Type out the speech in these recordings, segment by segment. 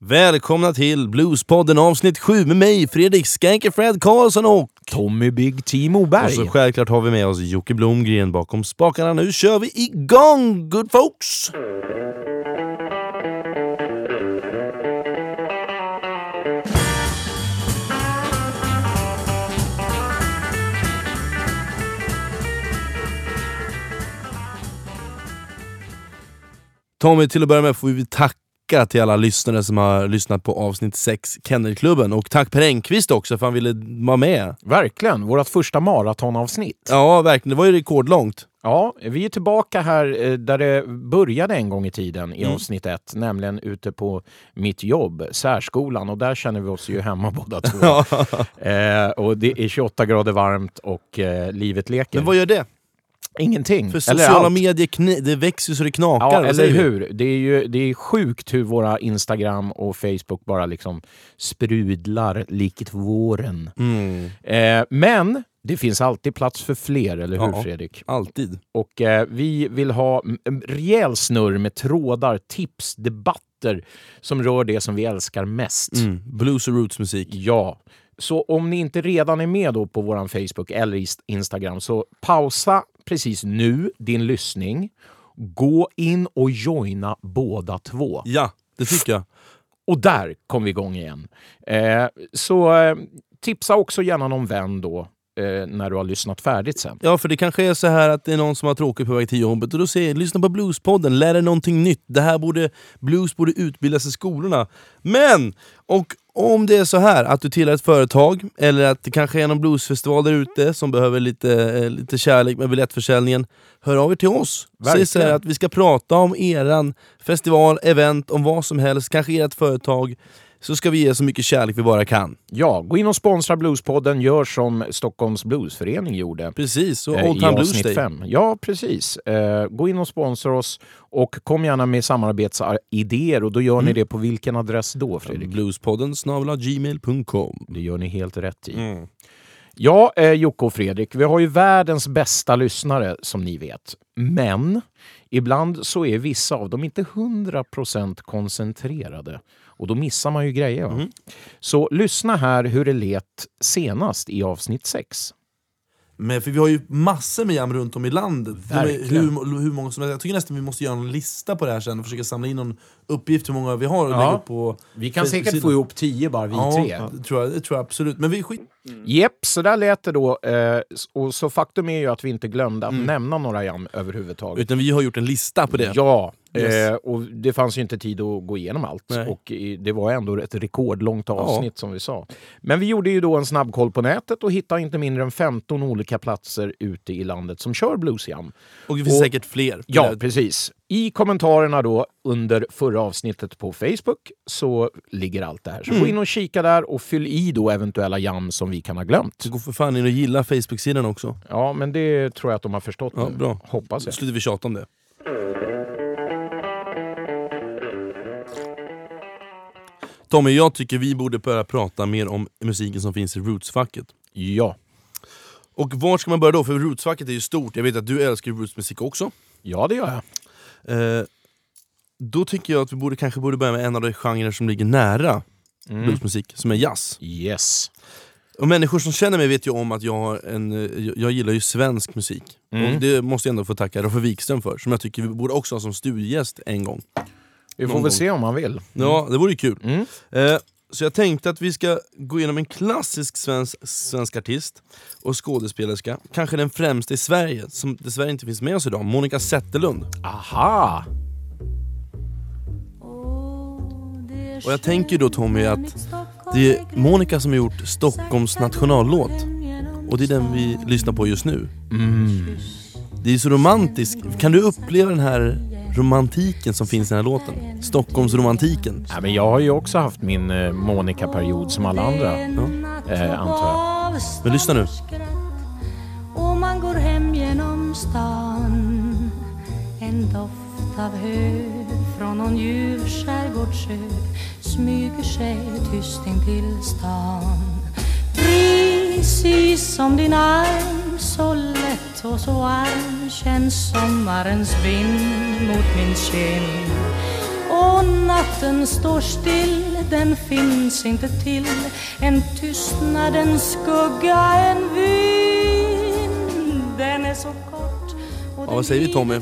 Välkomna till Bluespodden avsnitt 7 med mig, Fredrik Skanker Fred Karlsson och Tommy Big T Moberg. Och så självklart har vi med oss Jocke Blomgren bakom spakarna. Nu kör vi igång good folks! Tommy, till att börja med får vi tacka till alla lyssnare som har lyssnat på avsnitt 6, Kennelklubben. Och tack Per Engqvist också för att han ville vara med. Verkligen, vårt första maratonavsnitt. Ja, verkligen. Det var ju rekordlångt. Ja, vi är tillbaka här eh, där det började en gång i tiden i mm. avsnitt ett, nämligen ute på mitt jobb, särskolan. Och där känner vi oss ju hemma båda två. eh, och det är 28 grader varmt och eh, livet leker. Men vad gör det? Ingenting. För sociala medier det växer så det knakar. Ja, eller hur. Det är ju det är sjukt hur våra Instagram och Facebook bara liksom sprudlar likt våren. Mm. Eh, men det finns alltid plats för fler, eller hur ja, Fredrik? Alltid. Och eh, vi vill ha en rejäl snurr med trådar, tips, debatter som rör det som vi älskar mest. Mm. Blues och rootsmusik. Ja. Så om ni inte redan är med på vår Facebook eller Instagram så pausa precis nu din lyssning. Gå in och joina båda två. Ja, det tycker jag. Och där kom vi igång igen. Eh, så eh, tipsa också gärna någon vän då eh, när du har lyssnat färdigt sen. Ja, för det kanske är så här att det är någon som har tråkigt på väg till jobbet och då säger lyssna på Bluespodden, lär dig någonting nytt. Det här borde, blues borde utbildas i skolorna. Men! Och om det är så här att du tillhör ett företag, eller att det kanske är någon bluesfestival där ute som behöver lite, eh, lite kärlek med biljettförsäljningen, hör av er till oss. Säg så att vi ska prata om eran festival, event, om vad som helst, kanske ert företag så ska vi ge så mycket kärlek vi bara kan. Ja, gå in och sponsra Bluespodden. Gör som Stockholms Bluesförening gjorde. Precis, och eh, Old Time Blues Day. Fem. Ja, precis. Eh, gå in och sponsra oss och kom gärna med samarbetsidéer och då gör mm. ni det på vilken adress då, Fredrik? Bluespodden gmail.com. Det gör ni helt rätt i. Mm. Ja, eh, Jocke och Fredrik, vi har ju världens bästa lyssnare som ni vet. Men ibland så är vissa av dem inte 100% koncentrerade. Och då missar man ju grejer. Mm. Så lyssna här hur det lät senast i avsnitt 6. Men för vi har ju massor med jam runt om i landet. Hur, hur många som Jag tycker nästan vi måste göra en lista på det här sen och försöka samla in någon uppgift hur många vi har. Och ja. lägga upp på vi kan säkert få ihop tio bara vi ja, tre. Det tror, jag, det tror jag absolut. Men vi skit... Mm. Jepp, så där lät det då. Eh, och så faktum är ju att vi inte glömde att mm. nämna några jam överhuvudtaget. Utan vi har gjort en lista på det. Ja, Yes. Eh, och det fanns ju inte tid att gå igenom allt. Nej. Och det var ändå ett rekordlångt avsnitt ja. som vi sa. Men vi gjorde ju då en snabbkoll på nätet och hittade inte mindre än 15 olika platser ute i landet som kör bluesjam. Och det finns och, säkert fler. Ja, precis. I kommentarerna då under förra avsnittet på Facebook så ligger allt det här. Så mm. gå in och kika där och fyll i då eventuella jam som vi kan ha glömt. Gå för fan in och gilla Facebook-sidan också. Ja, men det tror jag att de har förstått ja, nu. Bra. Hoppas jag. Då slutar vi tjata om det. Tommy, jag tycker vi borde börja prata mer om musiken som finns i rootsfacket. Ja. Och var ska man börja då? För rootsfacket är ju stort. Jag vet att du älskar rootsmusik också. Ja, det gör jag. Eh, då tycker jag att vi borde, kanske borde börja med en av de genrer som ligger nära mm. bluesmusik, som är jazz. Yes. Och människor som känner mig vet ju om att jag, har en, jag gillar ju svensk musik. Mm. Och det måste jag ändå få tacka Roffe Wikström för, som jag tycker vi borde också ha som studiegäst en gång. Vi får väl se om han vill. Mm. Ja, det vore kul. Mm. Eh, så jag tänkte att vi ska gå igenom en klassisk svensk, svensk artist och skådespelerska, kanske den främsta i Sverige, som dessvärre inte finns med oss idag, Monica Zetterlund. Aha! Och jag tänker då Tommy att det är Monica som har gjort Stockholms nationallåt. Och det är den vi lyssnar på just nu. Mm. Det är så romantiskt. Kan du uppleva den här romantiken som finns i den här låten. Stockholmsromantiken. Ja, men jag har ju också haft min eh, Monica-period som alla andra, ja. eh, antar jag. Men lyssna nu. Och man går hem genom stan En doft av hö från någon ljuv skärgårdssjö smyger sig tyst in till stan Precis som din arm så lätt och så varm känns sommarens vind mot min kind och natten står still, den finns inte till. En tystnadens skugga, en vind. Den är så kort. Och Ja, vad säger vi, Tommy?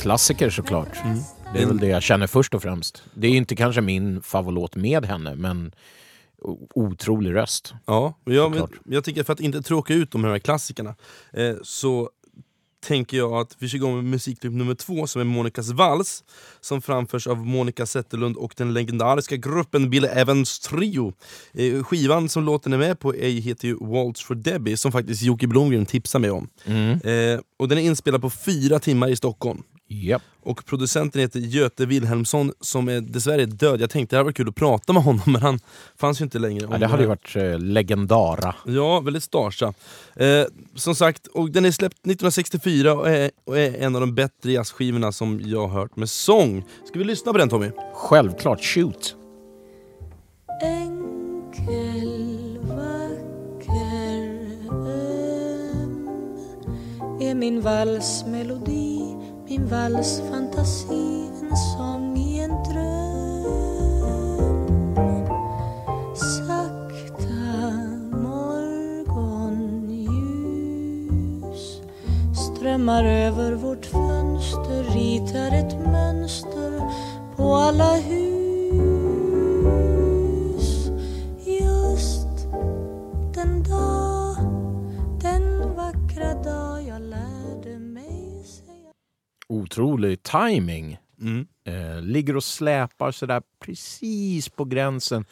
Klassiker såklart. Mm. Det är väl det jag känner först och främst. Det är inte kanske min favoritlåt med henne, men otrolig röst. Ja, jag, Såklart. jag tycker för att inte tråka ut de här klassikerna eh, så tänker jag att vi kör igång med musikklipp nummer två som är Monikas vals som framförs av Monica Zetterlund och den legendariska gruppen Bill Evans Trio. Eh, skivan som låten är med på är, heter ju Waltz for Debbie som faktiskt Jocke Blomgren tipsade mig om. Eh, och den är inspelad på fyra timmar i Stockholm. Japp. Och producenten heter Göte Wilhelmsson som är dessvärre död. Jag tänkte det hade varit kul att prata med honom men han fanns ju inte längre. Ja, det hade ju varit eh, legendara. Ja, väldigt starsa. Eh, som sagt, och den är släppt 1964 och är, och är en av de bättre jazzskivorna som jag har hört med sång. Ska vi lyssna på den Tommy? Självklart, shoot! Enkel, vacker, öm är min valsmelodi, min valsfantasi, en sång i en dröm. Sakta morgonljus strömmar över vårt fönster, ritar ett mönster på alla hus. Otrolig timing. Mm. Eh, ligger och släpar sådär precis på gränsen.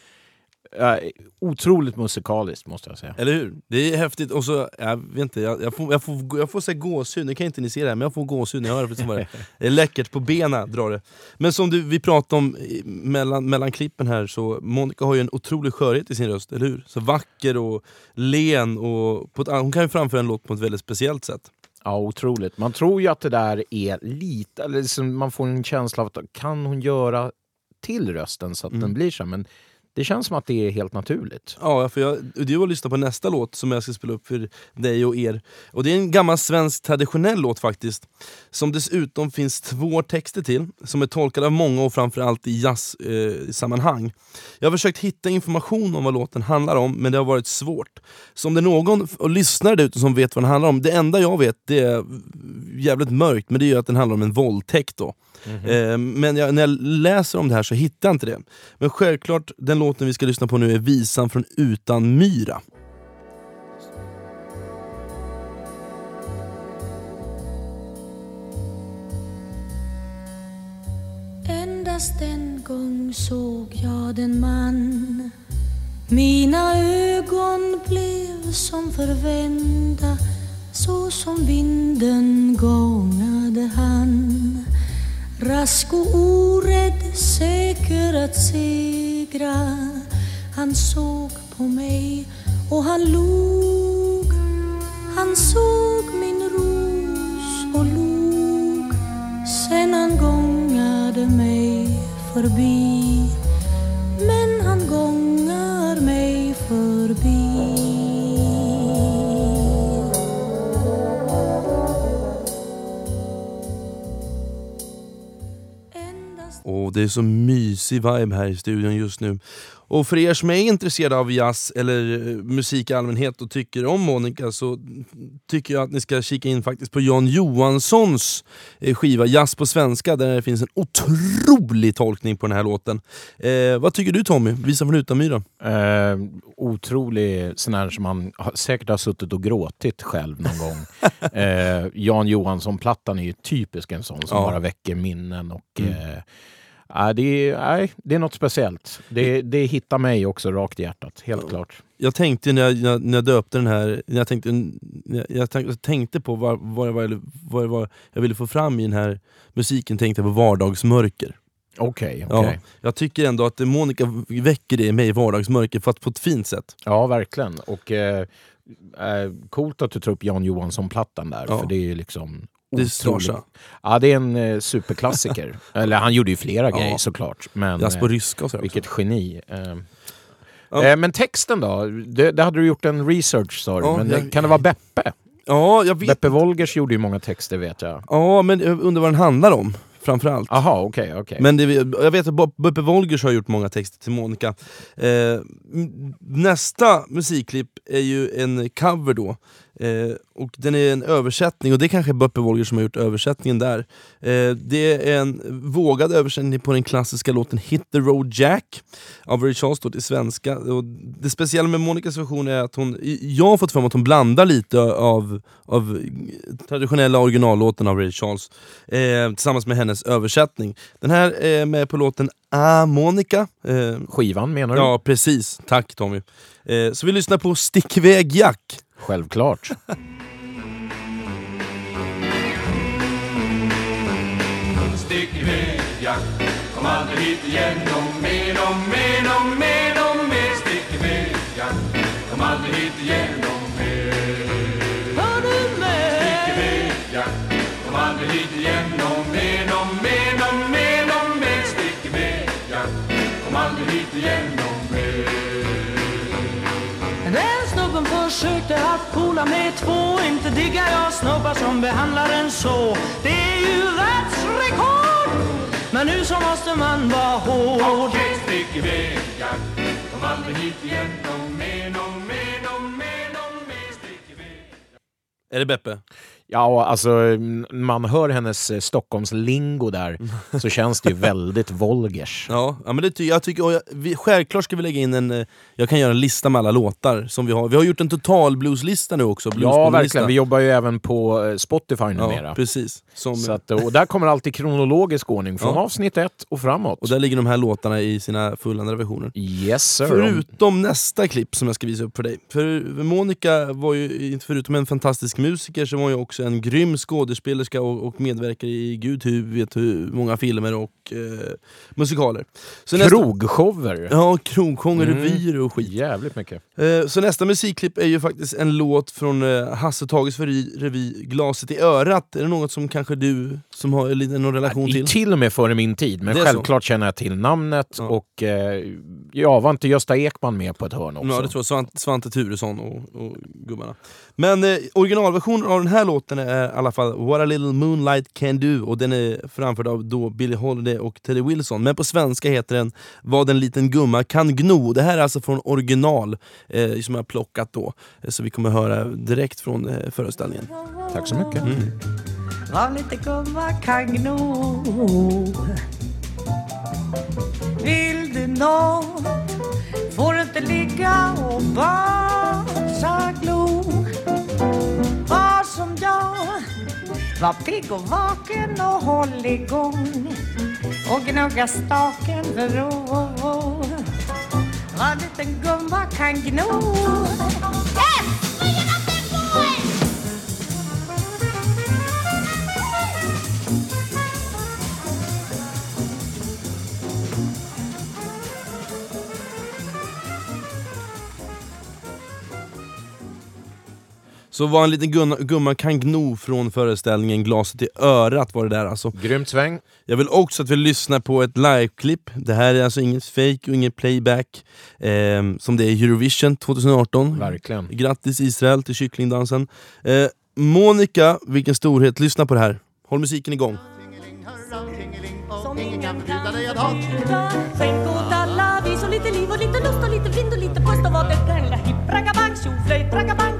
Eh, otroligt musikaliskt måste jag säga. Eller hur? Det är häftigt. Och så, jag vet inte, jag, jag får, jag får, jag får säga gåshud, nu kan inte ni se det här, men jag får gåshud när jag hör det. för Det Det är läckert, på benen drar det. Men som du, vi pratade om mellan, mellan klippen här, så Monica har ju en otrolig skörhet i sin röst, eller hur? Så vacker och len, och ett, hon kan ju framföra en låt på ett väldigt speciellt sätt. Ja, otroligt. Man tror ju att det där är lite, liksom man får en känsla av att kan hon göra till rösten så att den blir så, men det känns som att det är helt naturligt. Ja, för jag, du har lyssnat på nästa låt som jag ska spela upp för dig och er. Och Det är en gammal svensk traditionell låt faktiskt. Som dessutom finns två texter till, som är tolkade av många och framförallt i jazzsammanhang. Eh, jag har försökt hitta information om vad låten handlar om, men det har varit svårt. Så om det är någon och lyssnare där ute som vet vad den handlar om, det enda jag vet det är jävligt mörkt, men det är ju att den handlar om en våldtäkt. Då. Eh, men jag, när jag läser om det här så hittar jag inte det. Men självklart, den låten vi ska lyssna på nu är Visan från Utan Myra. Endast en gång såg jag den man Mina ögon blev som förvända Så som vinden gångade han Rask och orädd, säker att segra. Han såg på mig och han log. Han såg Och det är så mysig vibe här i studion just nu. Och för er som är intresserade av jazz eller eh, musik i allmänhet och tycker om Monica så tycker jag att ni ska kika in faktiskt på Jan Johanssons eh, skiva Jazz på svenska där det finns en otrolig tolkning på den här låten. Eh, vad tycker du Tommy? Visa från Utanmyra. Eh, otrolig sån här som man säkert har suttit och gråtit själv någon gång. Eh, Jan Johansson-plattan är ju typisk en sån som Ja. bara väcker minnen. och Mm. eh, ja, det, är, nej, det är något speciellt. Det, det hittar mig också rakt i hjärtat, helt Ja. klart. Jag tänkte när jag, när jag- jag döpte den här, när jag tänkte, jag, jag tänkte- jag på vad, vad, var- vad, det var jag ville få fram i den här musiken, tänkte jag på vardagsmörker. Okej, Ja. okej. Jag tycker ändå att Monica väcker det i mig, vardagsmörker, fast på ett fint sätt. Ja, verkligen. Och eh, eh, coolt att du tar upp Jan Johansson-plattan där, Ja. för det är ju liksom Det är. Ja, det är en eh, superklassiker. Eller han gjorde ju flera Ja. grejer såklart. Men Jazz på eh, ryska och så. vilket också. geni. Eh, Ja. eh, men texten då? Det, det hade du gjort en research sa. Ja, men jag- kan det vara Beppe? Ja, jag vet. Beppe Wolgers gjorde ju många texter vet jag. Ja, men jag undrar vad den handlar om. framförallt. Aha, okej. okej. Men det, jag vet att Beppe Wolgers har gjort många texter till Monica. Eh, nästa musikklipp är ju en cover då. Eh, och den är en översättning, och det är kanske Beppe Wolgers som har gjort översättningen där. Eh, det är en vågad översättning på den klassiska låten Hit the Road Jack av Ray Charles till svenska. Och det speciella med Monicas version är att hon, jag har fått för mig att hon blandar lite av, av traditionella originallåten av Ray Charles eh, tillsammans med hennes översättning. Den här är med på låten Ah Monica. Eh, Skivan menar du? ja precis, tack Tommy. Eh, så vi lyssnar på Stick iväg Jack. Självklart. Stick iväg Jack, kom aldrig hit igen. Och mer och mer och mer och mer. Stick iväg Jack, kom aldrig hit igen. Försökte att pola med två. Inte diggar jag snubbar som behandlar en så. Det är ju världsrekord! Men nu så måste man vara hård. Okej, stick iväg Jack, kom aldrig hit igen. Och mer och mer och mer och mer Stick iväg Är det Beppe? Ja, alltså man hör hennes eh, Stockholmslingo där så känns det ju väldigt Wolgers. Ja, ja men det ty jag tycker, och jag, vi, självklart ska vi lägga in en, eh, jag kan göra en lista med alla låtar som vi har. Vi har gjort en total blueslista nu också. Ja, bluesbondelista. verkligen. Vi jobbar ju även på eh, Spotify numera. Ja, precis. Som, Så att, och där kommer alltid kronologisk ordning från Ja. avsnitt ett och framåt. och där ligger de här låtarna i sina fulländade versioner. Yes sir. Förutom nästa klipp som jag ska visa upp för dig. För Monica var ju, inte förutom en fantastisk musiker, så var hon ju också en grym skådespelerska och, och medverkar i gud hur, vet hur många filmer och eh, musikaler. Så nästa, Krogshower. Ja, krogsånger, Mm. revyer och skit. Jävligt mycket. Eh, Så nästa musikklipp är ju faktiskt en låt från eh, Hasse Tages revy, revy Glaset i örat. Är det något som kanske du som har lite någon relation I- till? Till och med före min tid, men självklart känner jag till namnet. Ja. Och eh, ja, var inte Gösta Ekman med på ett hörn också? Ja, det tror jag. Svante, Svante Turesson och, och gubbarna. Men eh, originalversionen av den här låten är i alla fall What a little moonlight can do och den är framförd av då Billie Holiday och Teddy Wilson. Men på svenska heter den Vad en liten gumma kan gno. Det här är alltså från original eh, som jag har plockat då. Eh, Så vi kommer höra direkt från eh, föreställningen. Tack så mycket. Vad lite gumma kan gno Vill du nåt får du inte ligga och bara glo var som jag. Var pigg och vaken och håll igång. Och gnugga staken för ro. Vad liten gumma kan gno. Så vad en liten gumma kan gno från föreställningen Glaset i örat var det där alltså. Grymt sväng. Jag vill också att vi lyssnar på ett liveklipp. Det här är alltså inget fake och inget playback. ehm, som det är Eurovision 2018. Verkligen. Grattis Israel till kycklingdansen. Eh, Monica, vilken storhet. Lyssna på det här. Håll musiken igång. Som ingen kan sluta Skänk åt alla vi så lite liv och lite lust och lite vind och lite pust och vad det gärna hipp raggabang tjoflöjt raggabang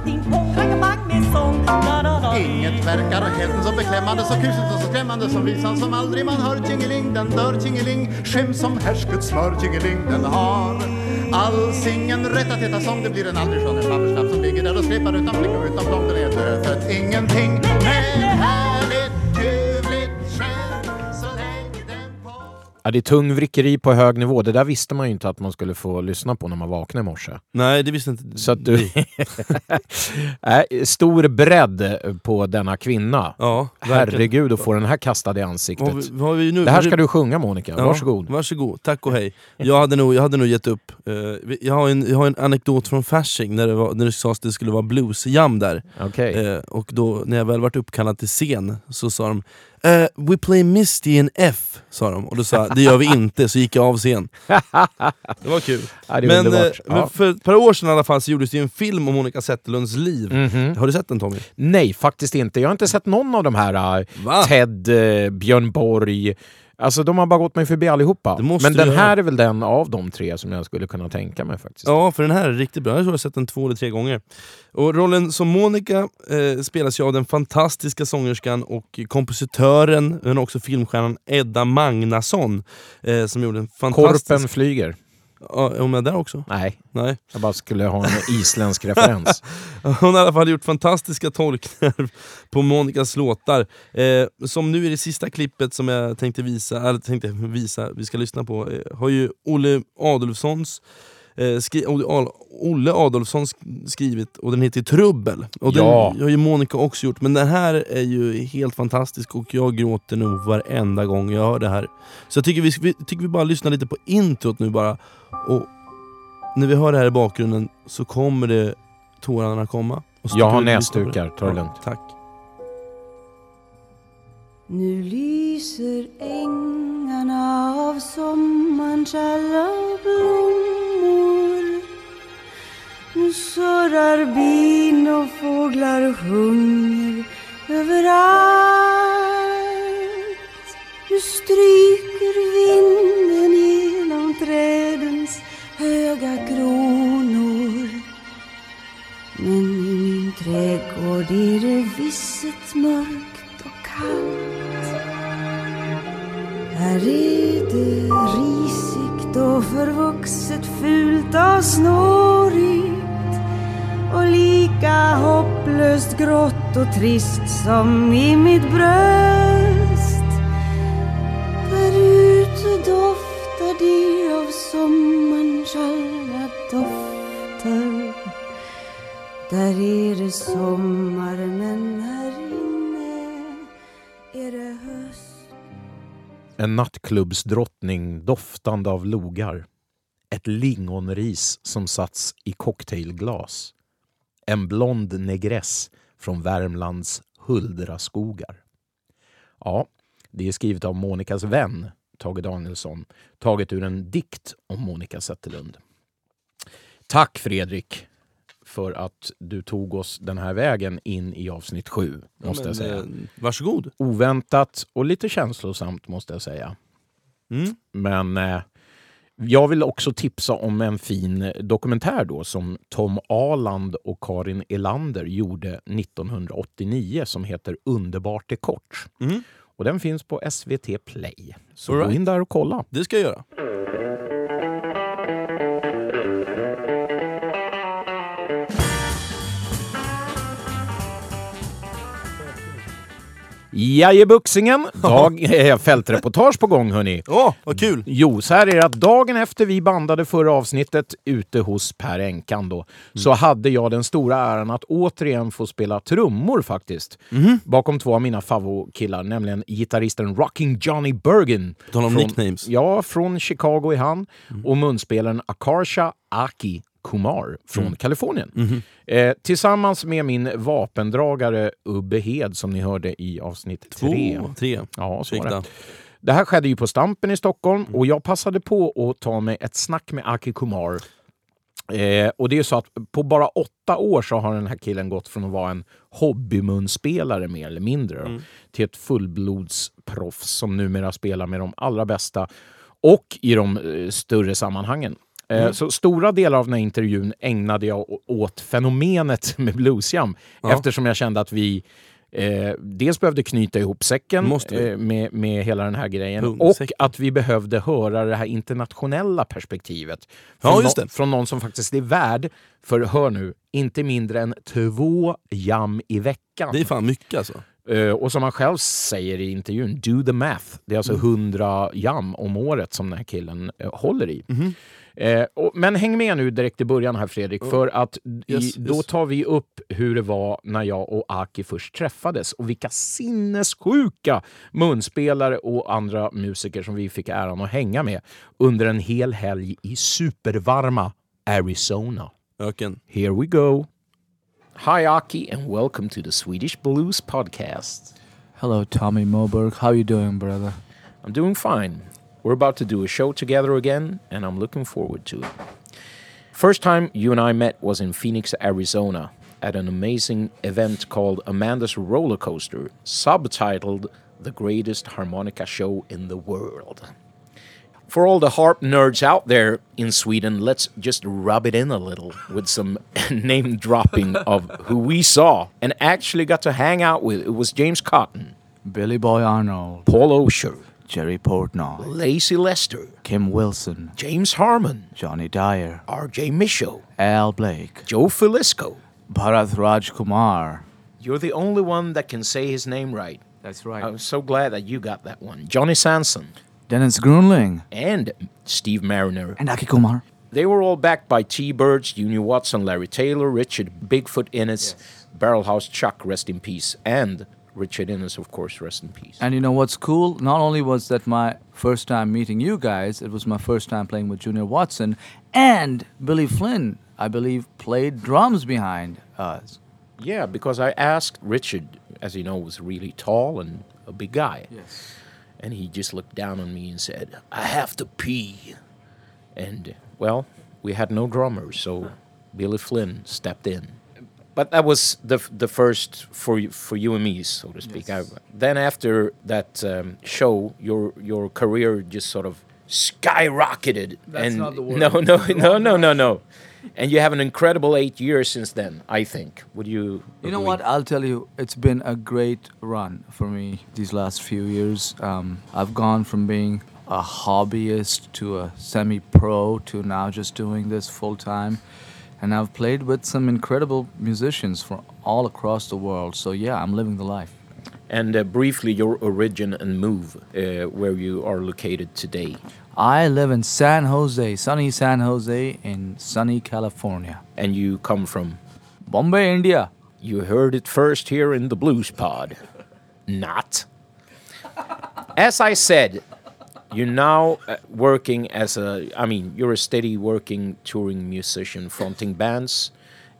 Inget verkar hälften så beklämmande, så kusligt och så skrämmande som visan som aldrig man hör. Tjingeling, den dör Tjingeling, skäms som härsket smör Tjingeling, den har alls ingen rätt att heta sång. Det blir en aldrig sjungen papperslapp som ligger där och släpar utan flickor och utan blom, Den är dödfött ingenting, men Ja, det är tung vrickeri på hög nivå. Det där visste man ju inte att man skulle få lyssna på när man vaknade i morse. Nej, det visste inte Så att du... Stor bredd på denna kvinna. Ja. Herregud, att få den här kastad i Vad ansiktet. vad har vi nu? Det här ska du sjunga Monica, Ja, varsågod. Varsågod, tack och hej. Jag hade nog, jag hade nog gett upp. Eh, jag, har en, jag har en anekdot från Fasching när det, var, när det sades att det skulle vara bluesjam där. Okej. Eh, och då när jag väl varit uppkallad till scen så sa de eh, We play Misty in F, sa de. Och då sa jag, det gör vi inte, så gick jag av scen. Det var kul. Ja, det Men, eh, men för ett par år sedan i alla fall så gjordes det ju en film om Monica Zetterlunds liv. Mhm. Har du sett den Tommy? Nej, faktiskt inte. Jag har inte sett någon av de här. äh, Va? Ted, äh, Björn Borg. Alltså de har bara gått mig förbi allihopa. Men den här är väl den av de tre som jag skulle kunna tänka mig faktiskt. Ja, för den här är riktigt bra. Jag tror jag har sett den två eller tre gånger. Och rollen som Monica eh, spelas ju av den fantastiska sångerskan och kompositören, men också filmstjärnan Edda Magnusson. Eh, som gjorde en fantastisk... Korpen flyger. Är hon med där också? Nej, Nej. jag bara skulle ha en isländsk referens. Hon har i alla fall gjort fantastiska tolkningar på Monicas låtar. Eh, som nu i det sista klippet som jag tänkte visa, eller tänkte visa, vi ska lyssna på, eh, har ju Olle Adolfssons skri Olle Adolfsson sk- skrivit och den heter Trubbel. Och den Ja. har ju Monica också gjort, men den här är ju helt fantastisk och jag gråter nog varenda gång jag hör det här. Så jag tycker vi, vi, tycker vi bara lyssnar lite på introt nu bara. Och när vi hör det här i bakgrunden så kommer det tårarna komma. Jag har näsdukar, ta det Ja, lugnt. Tack. Nu lyser ängarna av sommarns alla blommor nu surrar bin och fåglar sjunger överallt Nu stryker vinden genom trädens höga kronor. Men i min trädgård är det visset mörkt och kallt. Här är det risigt och förvuxet, fult och snårigt och lika hopplöst grått och trist som i mitt bröst Där ute doftar det av sommarns alla dofter där är det sommar men här inne är det höst En nattklubbsdrottning doftande av logar. Ett lingonris som satts i cocktailglas. En blond negress från Värmlands Huldraskogar. Ja, det är skrivet av Monikas vän Tage Danielsson, taget ur en dikt om Monica Zetterlund. Tack Fredrik för att du tog oss den här vägen in i avsnitt sju, måste Men, jag säga. eh, varsågod. Oväntat och lite känslosamt måste jag säga. Mm. Men eh, jag vill också tipsa om en fin dokumentär då som Tom Aland och Karin Elander gjorde 1989 som heter Underbart är kort. Mm. Och den finns på SVT Play. Så All gå right. in där och kolla. Det ska jag göra. Jajebuxingen! Dag, eh, fältreportage på gång hörni. Åh, vad kul! Jo, så här är det att dagen efter vi bandade förra avsnittet ute hos Per Enkan då, så hade jag den stora äran att återigen få spela trummor faktiskt. Bakom två av mina favokillar, nämligen gitarristen Rocking Johnny Bergen. På tal om nicknames. Ja, från Chicago är han. Och munspelaren Akarsha Aki Kumar från Kalifornien. Eh, tillsammans med min vapendragare Ubbe Hed som ni hörde i avsnitt Två, tre. tre. Ja, så det. Det här skedde ju på Stampen i Stockholm och jag passade på att ta mig ett snack med Aki Kumar. Eh, och det är så att på bara åtta år så har den här killen gått från att vara en hobbymunspelare mer eller mindre då, till ett fullblodsproffs som numera spelar med de allra bästa och i de eh, större sammanhangen. Eh, Så stora delar av den här intervjun ägnade jag åt fenomenet med bluesjam Ja. eftersom jag kände att vi eh, dels behövde knyta ihop säcken eh, med, med hela den här grejen och Pungsäcken. att vi behövde höra det här internationella perspektivet. Ja, Från, nå- det. från någon som faktiskt är värd för, hör nu, inte mindre än två jam i veckan. Det är fan mycket alltså. Eh, och som han själv säger i intervjun, do the math. Det är alltså Mm. 100 jam om året som den här killen eh, håller i. Mhm. Eh, och, men häng med nu direkt i början här Fredrik, för att i, Yes, då yes. tar vi upp hur det var när jag och Aki först träffades och vilka sinnessjuka munspelare och andra musiker som vi fick äran att hänga med under en hel helg i supervarma Arizona. Öken. Here we go. Hi Aki and welcome to the Swedish Blues Podcast. Hello, Tommy Moberg. How you doing, brother? I'm doing fine. We're about to do a show together again, and I'm looking forward to it. First time you and I met was in Phoenix, Arizona, at an amazing event called Amanda's Roller Coaster, subtitled The Greatest Harmonica Show in the World. For all the harp nerds out there in Sweden, let's just rub it in a little with some name dropping of who we saw and actually got to hang out with. It was James Cotton, Billy Boy Arnold, Paul Osher, Jerry Portnoy, Lacey Lester, Kim Wilson, James Harmon, Johnny Dyer, R.J. Michaud, Al Blake, Joe Filisko. Bharat Raj Kumar. You're the only one that can say his name right. That's right. I'm so glad that you got that one. Johnny Sanson Dennis Grunling. and Steve Mariner. And Aki Kumar. They were all backed by T-Birds, Junior Watson, Larry Taylor, Richard Bigfoot Innes, Barrelhouse Chuck, rest in peace, and Richard Innes, of course, rest in peace. And you know what's cool? Not only was that my first time meeting you guys, it was my first time playing with Junior Watson. And Billy Flynn, I believe, played drums behind us. yeah, because I asked Richard, as you know, was really tall and a big guy. Yes. And he just looked down on me and said, I have to pee. And, well, we had no drummers, so Billy Flynn stepped in. But that was the, the first for you, for you and me, so to speak. I, then after that um, show, your your career just sort of skyrocketed. That's and not the word. No, no, no, no, no, no. And you have an incredible eight years since then. I think. Would you? You know what? I'll tell you, it's been a great run for me these last few years. Um, I've gone from being a hobbyist to a semi pro to now just doing this full time. And I've played with some incredible musicians from all across the world. So, yeah, I'm living the life. And uh, briefly, your origin and move, uh, where you are located today. I live in San Jose, sunny San Jose in sunny California. And you come from, Bombay, India. you heard it first here in the Blues Pod. Not. As I said, you're now uh, working as a, I mean, you're a steady working touring musician, fronting bands,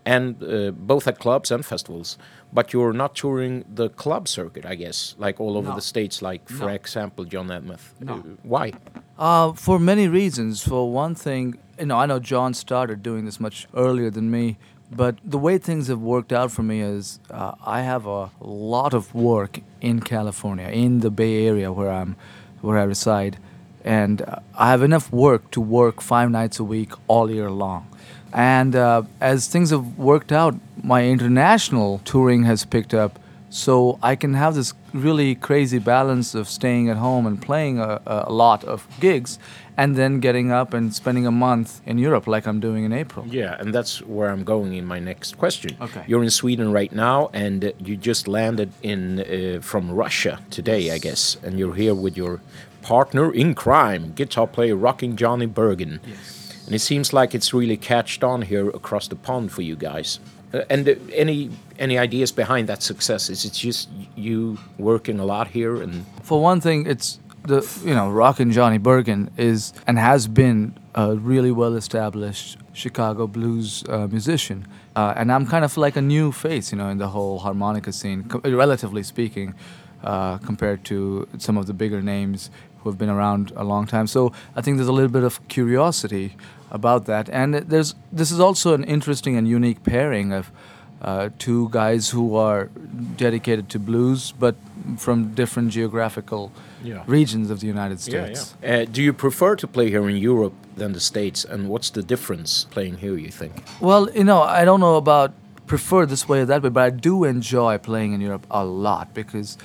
and uh, both at clubs and festivals. But you're not touring the club circuit, I guess, like all over No. the states, like, for No. example, John Edmuth. No. Uh, why? Uh, for many reasons. For one thing, you know, I know John started doing this much earlier than me, but the way things have worked out for me is uh, I have a lot of work in California, in the Bay Area where I'm, where I reside, and I have enough work to work five nights a week all year long. And uh, as things have worked out, my international touring has picked up. So I can have this really crazy balance of staying at home and playing a, a lot of gigs and then getting up and spending a month in Europe like I'm doing in April. Yeah, and that's where I'm going in my next question. Okay. You're in Sweden right now, and you just landed in uh, from Russia today, I guess, and you're here with your partner in crime, guitar player Rocking Johnny Bergen. Yes. And it seems like it's really catched on here across the pond for you guys. Uh, and uh, any any ideas behind that success? Is it just you working a lot here and For one thing, it's the you know Rockin' Johnny Bergen is and has been a really well established Chicago blues uh, musician, uh, and I'm kind of like a new face, you know, in the whole harmonica scene, co- relatively speaking, uh, compared to some of the bigger names who have been around a long time. So I think there's a little bit of curiosity about that, and there's this is also an interesting and unique pairing of uh, two guys who are dedicated to blues, but from different geographical Yeah. regions of the United States. Uh, do you prefer to play here in Europe than the States? And what's the difference playing here, you think? Well, you know, I don't know about prefer this way or that way, but I do enjoy playing in Europe a lot because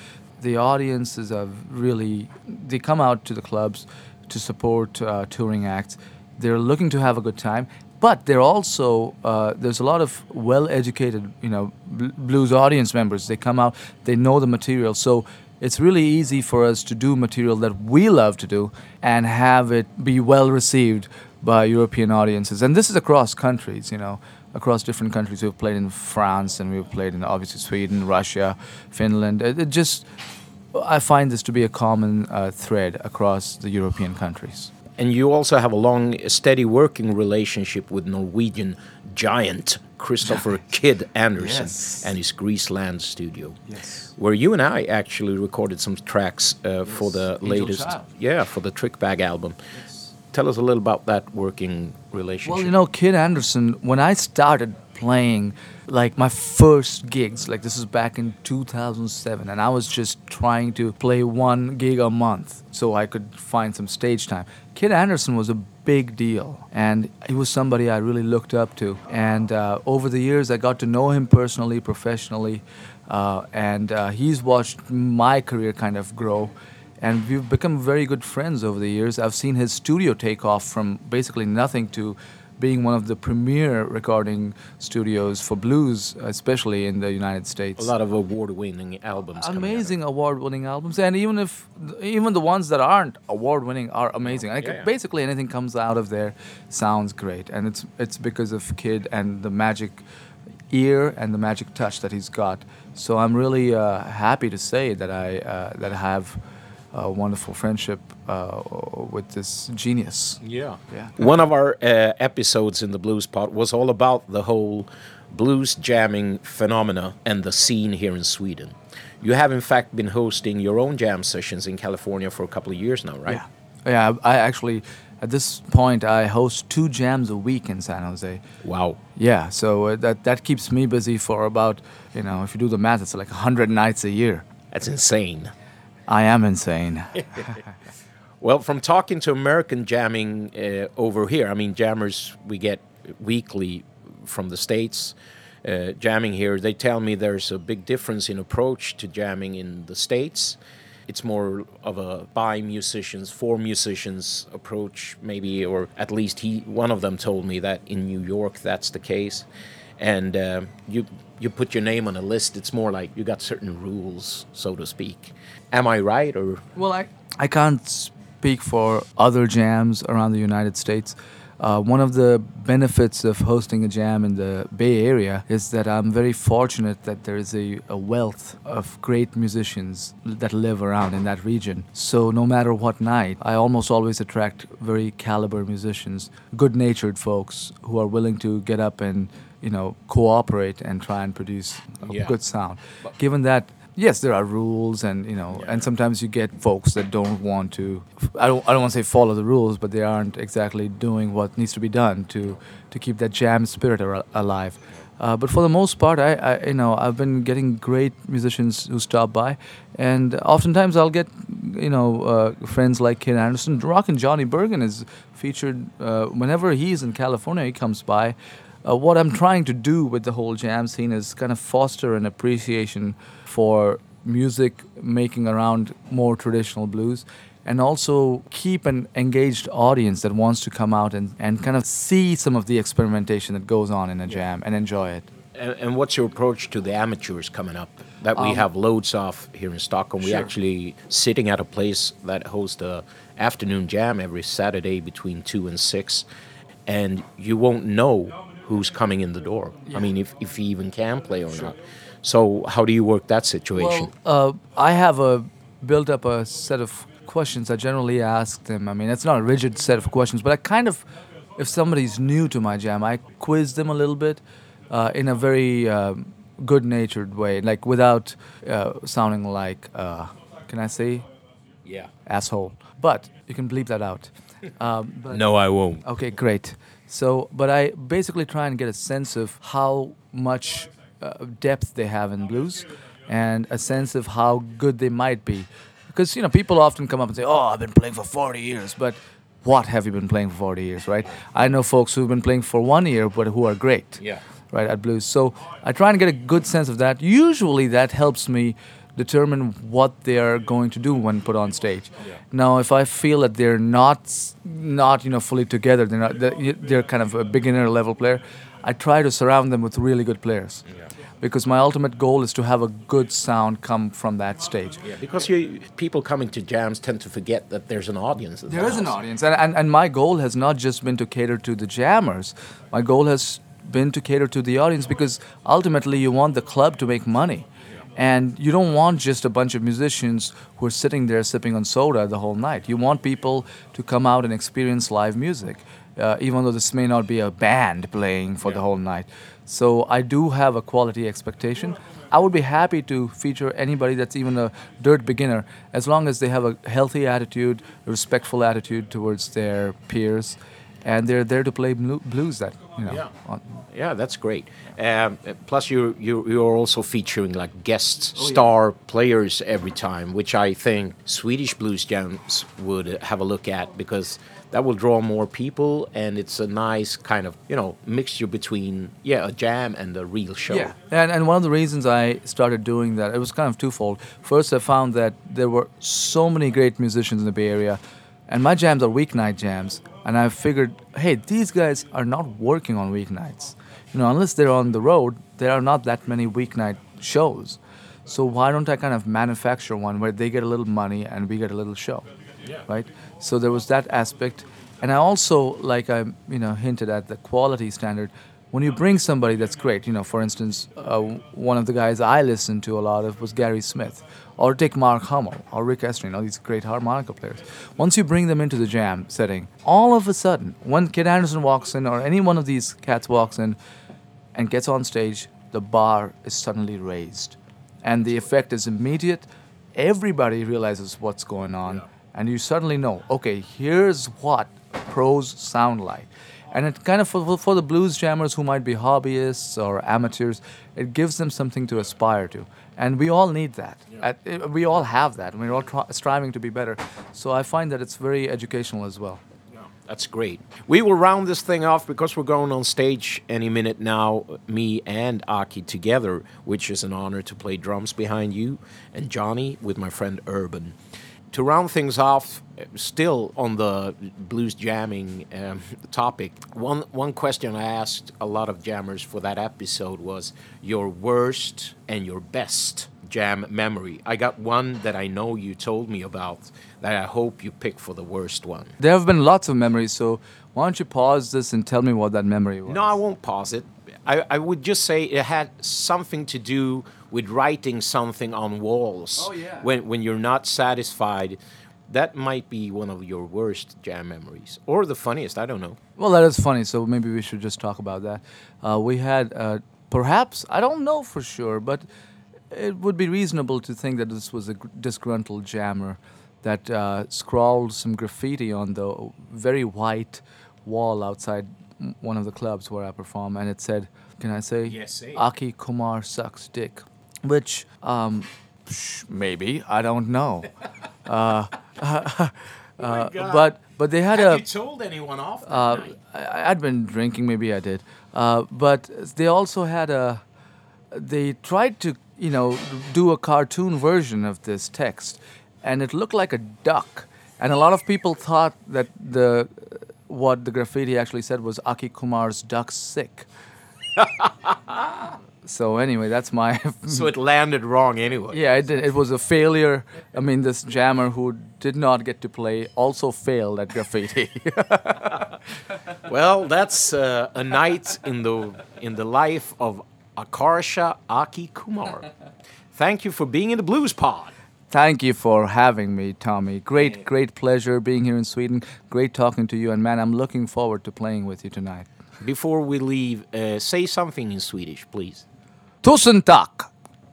the audiences are really they come out to the clubs to support uh, touring acts. They're looking to have a good time, but they're also uh, there's a lot of well-educated, you know, bl- blues audience members. They come out, they know the material, so it's really easy for us to do material that we love to do and have it be well received by European audiences. And this is across countries, you know, across different countries. We've played in France and we've played in obviously Sweden, Russia, Finland. It, it just, I find this to be a common uh, thread across the European countries. And you also have a long, steady working relationship with Norwegian giant Christopher Kid Anderson Yes. and his Greaseland studio. Yes. Where you and I actually recorded some tracks uh, for the Angel latest, Child. yeah, for the Trick Bag album. Tell us a little about that working relationship. Well, you know, Kid Anderson, when I started playing, like my first gigs, like this is back in 2007, and I was just trying to play one gig a month so I could find some stage time. Kid Anderson was a big deal, and he was somebody I really looked up to. And uh, over the years, I got to know him personally, professionally, uh, and uh, he's watched my career kind of grow and we've become very good friends over the years. I've seen his studio take off from basically nothing to being one of the premier recording studios for blues, especially in the United States. a lot of award-winning albums. coming out of Amazing award-winning albums, and even if even the ones that aren't award-winning are amazing. Like Yeah, yeah. basically anything comes out of there sounds great, and it's it's because of Kid and the magic ear and the magic touch that he's got. So I'm really uh, happy to say that I uh, that I have a wonderful friendship uh, with this genius. Yeah. Yeah. One of our uh, episodes in the Blues Pot was all about the whole blues jamming phenomena and the scene here in Sweden. You have, in fact, been hosting your own jam sessions in California for a couple of years now, right? Yeah, yeah. I I actually, at this point, I host two jams a week in San Jose. Wow. Yeah, so uh, that that keeps me busy for about you know if you do the math, it's like hundred nights a year. That's insane. I am insane. Well, from talking to American jamming uh, over here, I mean, jammers we get weekly from the States uh, jamming here, they tell me there's a big difference in approach to jamming in the States. It's more of a by musicians, for musicians approach, maybe, or at least he, one of them told me that in New York that's the case. And uh, you, you put your name on a list, it's more like you got certain rules, so to speak. Am I right, or Well, I I can't speak for other jams around the United States. Uh, one of the benefits of hosting a jam in the Bay Area is that I'm very fortunate that there is a, a wealth of great musicians that live around in that region. So no matter what night, I almost always attract very caliber musicians, good-natured folks who are willing to get up and you know cooperate and try and produce a Yeah. good sound. Given that yes, there are rules, and you know, and sometimes you get folks that don't want to. I don't. I don't want to say follow the rules, but they aren't exactly doing what needs to be done to to keep that jam spirit ar- alive. Uh, but for the most part, I, I, you know, I've been getting great musicians who stop by, and oftentimes I'll get, you know, uh, friends like Kid Anderson. Rock and Johnny Bergen is featured uh, whenever he's in California. He comes by. Uh, what I'm trying to do with the whole jam scene is kind of foster an appreciation for music making around more traditional blues and also keep an engaged audience that wants to come out and, and kind of see some of the experimentation that goes on in a jam and enjoy it. And, and what's your approach to the amateurs coming up? That we Um, have loads of here in Stockholm. We Sure. actually sitting at a place that hosts a afternoon jam every Saturday between two and six, and you won't know who's coming in the door. I mean, if if he even can play or not. So how do you work that situation? Well, uh, I have a built up a set of questions I generally ask them. I mean, it's not a rigid set of questions, but I kind of, if somebody's new to my jam, I quiz them a little bit uh, in a very um, good-natured way, like without uh, sounding like, uh, can I say, yeah. asshole? But you can bleep that out. Um, but No, I won't. Okay, great. So, but I basically try and get a sense of how much uh, depth they have in blues and a sense of how good they might be. Because, you know, people often come up and say, oh, I've been playing for 40 years, but what have you been playing for 40 years, right? I know folks who've been playing for one year, but who are great Yeah. right at blues so i try and get a good sense of that usually that helps me determine what they're going to do when put on stage now if i feel that they're not not you know fully together they're not they're, they're kind of a beginner level player i try to surround them with really good players because my ultimate goal is to have a good sound come from that stage Yeah, because you people coming to jams tend to forget that there's an audience. at the There is an audience, and, and, and my goal has not just been to cater to the jammers. My goal has been to cater to the audience because ultimately you want the club to make money. And you don't want just a bunch of musicians who are sitting there sipping on soda the whole night. You want people to come out and experience live music, uh, even though this may not be a band playing for the whole night. So I do have a quality expectation. I would be happy to feature anybody that's even a dirt beginner, as long as they have a healthy attitude, a respectful attitude towards their peers, and they're there to play blues. That you know. Yeah. on- Yeah, that's great. Um, plus, you you you're also featuring like guest star players every time, which I think Swedish blues jams would have a look at because that will draw more people, and it's a nice kind of you know mixture between yeah a jam and a real show. Yeah, and and one of the reasons I started doing that it was kind of twofold. First, I found that there were so many great musicians in the Bay Area, and my jams are weeknight jams, and I figured, hey, these guys are not working on weeknights. You know, unless they're on the road, there are not that many weeknight shows. So why don't I kind of manufacture one where they get a little money and we get a little show, right? So there was that aspect, and I also like I you know hinted at the quality standard. When you bring somebody that's great, you know, for instance, uh, one of the guys I listened to a lot of was Gary Smith, or take Mark Hummel or Rick Astley, you know, these great harmonica players. Once you bring them into the jam setting, all of a sudden, when Kid Anderson walks in or any one of these cats walks in and gets on stage, the bar is suddenly raised. And the effect is immediate. Everybody realizes what's going on. And you suddenly know, okay, here's what pros sound like. And it kind of, for, for the blues jammers who might be hobbyists or amateurs, it gives them something to aspire to. And we all need that. At, eh, we all have that. and We're all striving to be better. So I find that it's very educational as well. That's great. We will round this thing off because we're going on stage any minute now, me and Aki together, which is an honor to play drums behind you, and Johnny with my friend Urban. To round things off, still on the blues jamming um, topic, one, one question I asked a lot of jammers for that episode was your worst and your best jam memory. I got one that I know you told me about that I hope you pick for the worst one. There have been lots of memories, so why don't you pause this and tell me what that memory was? No, I won't pause it. I, I would just say it had something to do with writing something on walls. Oh, yeah. When when you're not satisfied, that might be one of your worst jam memories, or the funniest. I don't know. Well, that is funny. So maybe we should just talk about that. Uh, we had uh, perhaps I don't know for sure, but it would be reasonable to think that this was a gr- disgruntled jammer that uh, scrawled some graffiti on the very white wall outside one of the clubs where I perform, and it said, "Can I say?" Yes, say. Aki Kumar sucks dick, which um, maybe I don't know. uh, uh, but but they had a You told anyone off? uh, I, I'd been drinking, maybe I did. Uh, but they also had a. They tried to, you know, do a cartoon version of this text, and it looked like a duck. And a lot of people thought that the what the graffiti actually said was Aki Kumar's duck sick. so anyway, that's my so it landed wrong anyway. yeah, it, did- it was a failure. I mean, this jammer who did not get to play also failed at graffiti. Well, that's uh, a night in the in the life of Akarsha Aki Kumar. Thank you for being in the Blues Pod. Thank you for having me, Tommy. Great, great pleasure being here in Sweden. Great talking to you, and man, I'm looking forward to playing with you tonight. Before we leave, uh, say something in Swedish, please. Tusen tack!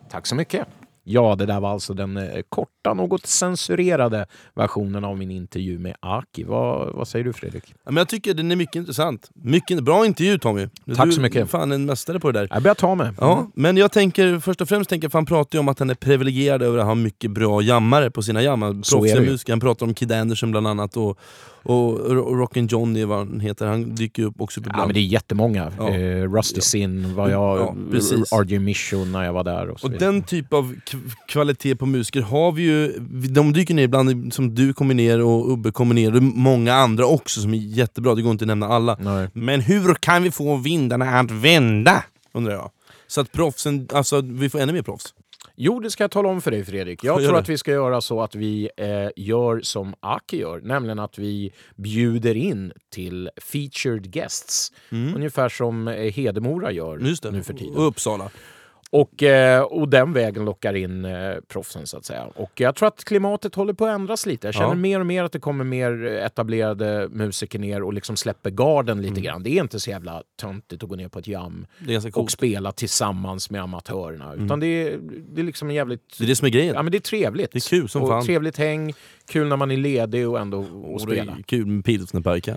Tack så mycket. Ja, det där var alltså den eh, korta, något censurerade versionen av min intervju med Aki. Vad, vad säger du Fredrik? Ja, men jag tycker den är mycket intressant. Mycket, bra intervju Tommy. Tack du, så mycket. är fan en mästare på det där. Jag börjar ta mig. Ja, men jag tänker först och främst tänker för han pratar ju om att han är privilegierad över att ha mycket bra jammare på sina är Proffsiga musiker, han pratar om Kid Anderson bland annat och, och, och Rockin' Johnny vad han heter, han dyker upp också upp Ja, ibland. men det är jättemånga. Ja. Eh, Rusty Sin var jag, Ja. RJ Mission när jag var där. Och, så Och den typ av kvalitet på musiker har vi ju, de dyker ner ibland som du kommer ner och Ubbe kommer ner och många andra också som är jättebra, det går inte att nämna alla. Nej. Men hur kan vi få vindarna att vända? Undrar jag. Så att proffsen, alltså vi får ännu mer proffs. Jo, det ska jag tala om för dig Fredrik. Jag tror att vi ska göra så att vi eh, gör som Aki gör, nämligen att vi bjuder in till featured guests. Ungefär som eh, Hedemora gör Mm. Nu för tiden. Och Uppsala. Och, eh, och den vägen lockar in eh, proffsen så att säga. Och jag tror att klimatet håller på att ändras lite. Jag känner Ja. mer och mer att det kommer mer etablerade musiker ner och liksom släpper garden lite Mm. grann. Det är inte så jävla töntigt att gå ner på ett jam och spela tillsammans med amatörerna. Utan det, är, det är liksom en jävligt... Det är det som är grejen. Ja men det är trevligt. Det är kul som och fan. Trevligt häng, kul när man är ledig och ändå och Och spela. kul med pilsnerpajka.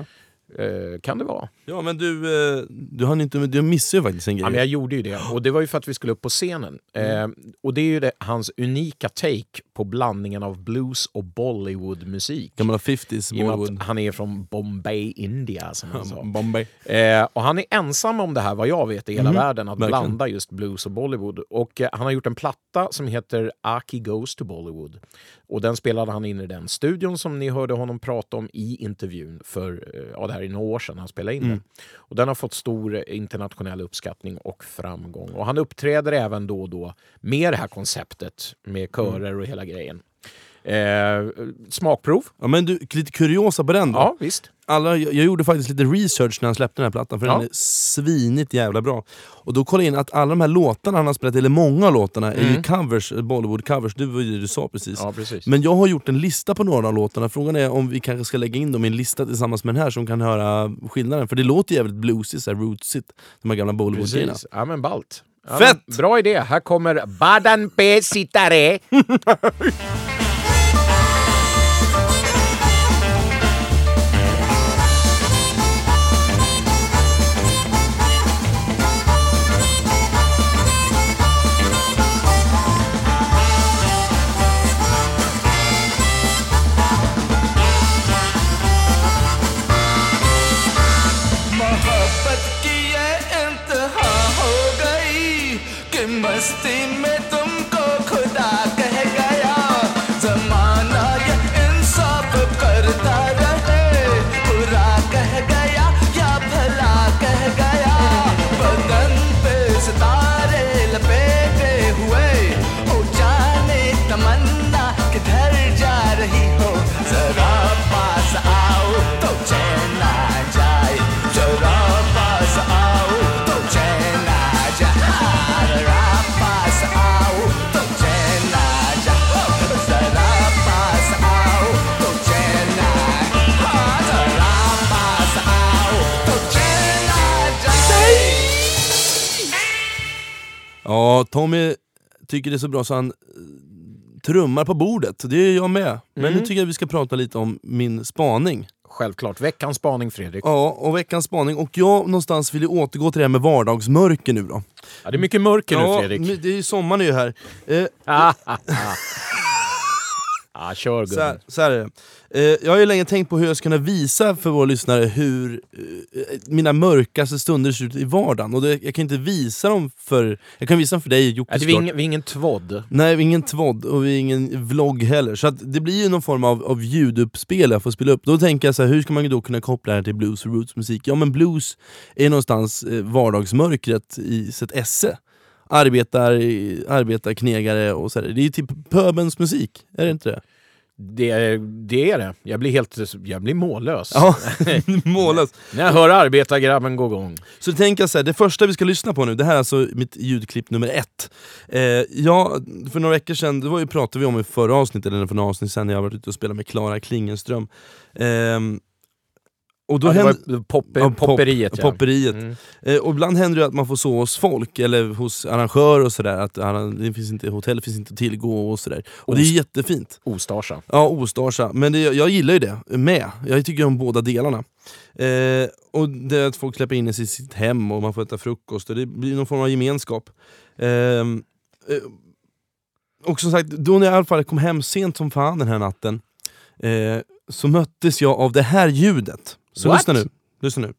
Eh, kan det vara. Ja men du, eh, du, hann inte, du missade ju faktiskt en grej. Ja, men jag gjorde ju det. Och det var ju för att vi skulle upp på scenen. Eh, och det är ju det, hans unika take på blandningen av blues och Bollywood-musik. Gamla 50s I och med Bollywood. han är från Bombay, India som han sa. Bombay. Eh, och han är ensam om det här, vad jag vet, i hela världen, att. Verkligen. blanda just blues och Bollywood. Och eh, han har gjort en platta som heter Aki Goes to Bollywood. Och den spelade han in i den studion som ni hörde honom prata om i intervjun för, eh, ja här är några år sedan han spelade in Mm. den. Och den har fått stor internationell uppskattning och framgång. Och han uppträder även då och då med det här konceptet med körer och hela grejen. Eh, smakprov? Ja, men du, lite kuriosa på den då. Ja, visst. Alla, jag, jag gjorde faktiskt lite research när han släppte den här plattan, för Ja. den är svinigt jävla bra. Och då kollade jag in att alla de här låtarna han har spelat, eller många av låtarna, är ju covers, Bollywood-covers. Det var ju det du sa precis. Mm. Ja, precis. Men jag har gjort en lista på några av låtarna, frågan är om vi kanske ska lägga in dem i en lista tillsammans med den här som kan höra skillnaden. För det låter jävligt bluesigt, rootsigt, de här gamla Bollywood-grejerna. Ja men ballt. Ja, Fett! men bra idé. Här kommer Badan Pe Sitare. Ja, Tommy tycker det är så bra så han eh, trummar på bordet. Det är jag med. Men Mm. nu tycker jag att vi ska prata lite om min spaning. Självklart. Veckans spaning Fredrik. Ja, och veckans spaning. Och jag någonstans vill återgå till det här med vardagsmörker nu då. Ja, det är mycket mörker nu Ja, Fredrik. det är ju sommaren är ju här. Eh, Ah, kör så, här, så här är det. Eh, jag har ju länge tänkt på hur jag ska kunna visa för våra lyssnare hur eh, mina mörkaste stunder ser ut i vardagen. Och det, jag kan inte visa dem för... Jag kan visa dem för dig Jocke Ja, det är såklart. ingen, vi är ingen tvådd. Nej, vi är ingen tvodd och vi är ingen vlogg heller. Så det blir ju någon form av, av ljuduppspel jag får spela upp. Då tänker jag så här, hur ska man då kunna koppla det här till blues och rootsmusik? Ja men blues är någonstans eh, vardagsmörkret i sitt esse. Arbetar, arbetarknegare och så här. Det är ju typ pöbens musik, är det inte det? Det, det är det. Jag blir helt jag blir mållös. Ja, målas. När jag hör arbetargrabben gå igång. Så tänker jag så här, det första vi ska lyssna på nu, det här är alltså mitt ljudklipp nummer ett. Eh, ja, för några veckor sedan, det var ju, pratade vi om i förra avsnittet, eller för några avsnitt sedan, när jag varit ute och spelat med Klara Klingenström. Ehm, och då Ja, händer- var pop, Ja, pop- popperiet ja. popperiet. Mm. Eh, och ibland händer det att man får sova hos folk, eller hos arrangörer och sådär, att det finns inte, hotell finns inte att tillgå och sådär. Och det är Ost. jättefint. Ostarsa. Ja, ostarsa. Men det, jag gillar ju det med. Jag tycker om båda delarna. Eh, och det är att folk släpper in i sitt hem och man får äta frukost och det blir någon form av gemenskap. Ehm, eh, och som sagt, då när jag i alla fall kom hem sent som fan den här natten eh, så möttes jag av det här ljudet. Så What? lyssna nu. Lyssna nu.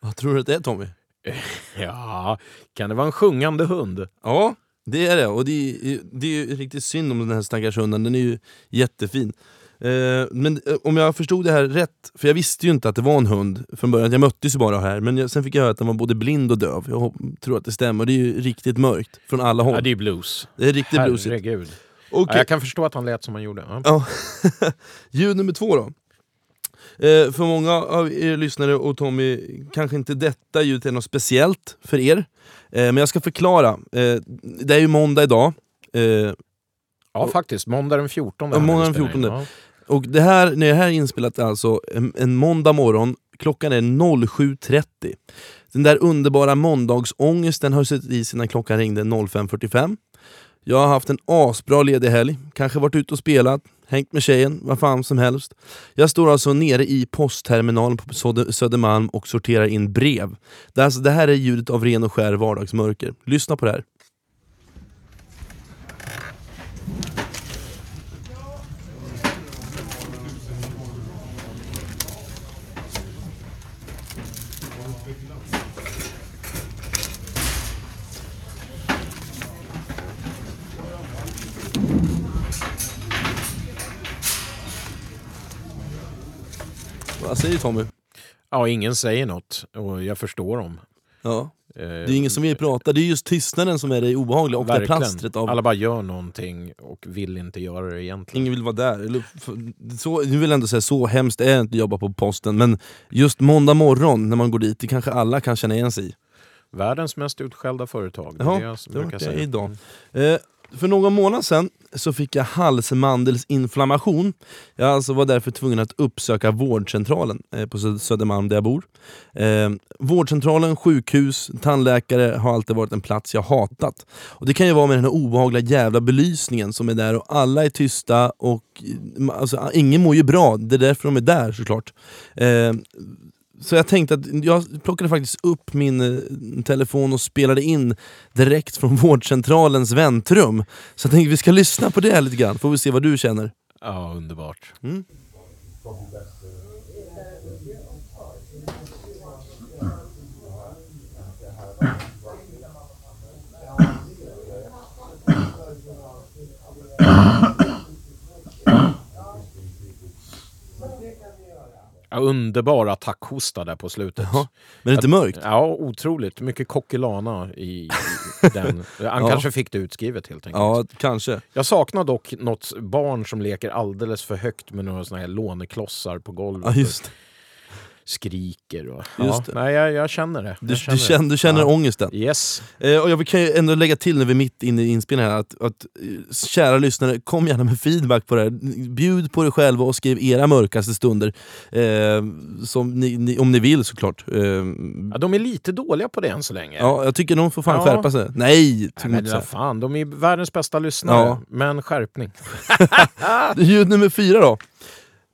Vad tror du att det är Tommy? Ja, kan det vara en sjungande hund? Ja, det är det. Och det är, det är ju riktigt synd om den här stackars hunden, den är ju jättefin. Eh, men eh, om jag förstod det här rätt, för jag visste ju inte att det var en hund från början, jag möttes ju bara här, men jag, sen fick jag höra att den var både blind och döv. Jag tror att det stämmer, det är ju riktigt mörkt från alla håll. Ja, det är blues. det är riktigt bluesigt. Herregud. Okej. Ja, jag kan förstå att han lät som han gjorde. Ja. Ja. Ljud nummer två då. Eh, för många av er lyssnare och Tommy, kanske inte detta ljudet är något speciellt för er. Eh, men jag ska förklara. Eh, det är ju måndag idag. Ja, faktiskt. Måndag den 14. Ja, måndag den vi spelar in. 14 och det här, när det här är inspelat är alltså en, en måndag morgon. Klockan är 07.30. Den där underbara måndagsångesten har suttit i sig när klockan ringde 05.45. Jag har haft en asbra ledig helg, kanske varit ute och spelat, hängt med tjejen, vad fan som helst. Jag står alltså nere i postterminalen på Södermalm och sorterar in brev. Det, alltså, det här är ljudet av ren och skär vardagsmörker. Lyssna på det här. Vad säger Tommy? Ja, ingen säger något och jag förstår dem. Ja. Eh, Det är ingen som vill prata, det är just tystnaden som är det obehagliga och det verkligen. plastret av Alla bara gör någonting och vill inte göra det egentligen. Ingen vill vara där. Så, nu vill jag ändå säga så hemskt är det inte att jobba på posten, men just måndag morgon när man går dit, det kanske alla kan känna igen sig i. Världens mest utskällda företag. Det är Ja, det jag det brukar det säga. idag. Eh, för någon månad sedan så fick jag halsmandelsinflammation. Jag alltså var därför tvungen att uppsöka vårdcentralen eh, på Södermalm där jag bor. Eh, vårdcentralen, sjukhus, tandläkare har alltid varit en plats jag hatat. Och Det kan ju vara med den här obehagliga jävla belysningen som är där och alla är tysta och eh, alltså, ingen mår ju bra, det är därför de är där såklart. Eh, så jag tänkte att jag plockade faktiskt upp min eh, telefon och spelade in direkt från vårdcentralens väntrum. Så jag tänkte vi ska lyssna på det här lite grann, får vi se vad du känner. Ja, underbart. Mm. Ja, underbar attackhosta där på slutet. Ja, Men inte mörkt? Ja, otroligt. Mycket Coquelana i, i den. Han Ja. kanske fick det utskrivet helt enkelt. Ja, kanske. Jag saknar dock något barn som leker alldeles för högt med några såna här låneklossar på golvet. Ja. Skriker och... Just ja, det. Nej, jag, jag känner det. Du, Jag du känner, du känner ja. ångesten? Yes. Eh, och jag kan ju ändå lägga till när vi är mitt inne i inspelningen här att, att eh, kära lyssnare, kom gärna med feedback på det här. Bjud på er själva och skriv era mörkaste stunder. Eh, som ni, ni, om ni vill såklart. Eh, Ja, de är lite dåliga på det än så länge. ja, jag tycker de får fan Ja. skärpa sig. Nej! Nej, jag men så. fan, de är världens bästa lyssnare. Ja. Men skärpning. Ljud nummer fyra då.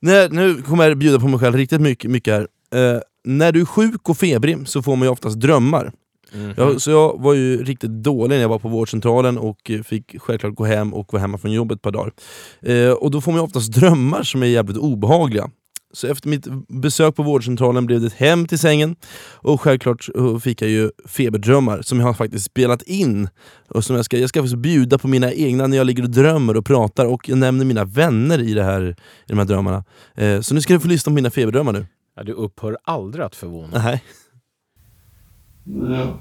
När, nu kommer jag bjuda på mig själv riktigt mycket, mycket här. Eh, när du är sjuk och febrig så får man ju oftast drömmar. Mhm. Jag, så jag var ju riktigt dålig när jag var på vårdcentralen och fick självklart gå hem och vara hemma från jobbet ett par dagar. Eh, och då får man ju oftast drömmar som är jävligt obehagliga. Så efter mitt besök på vårdcentralen blev det ett hem till sängen och självklart fick jag ju feberdrömmar som jag har faktiskt spelat in. Och som jag ska, jag ska faktiskt bjuda på mina egna när jag ligger och drömmer och pratar och jag nämner mina vänner i, det här, i de här drömmarna. Eh, så nu ska du få lyssna på mina feberdrömmar nu. Ja, du upphör aldrig att förvåna. Nej. Ja.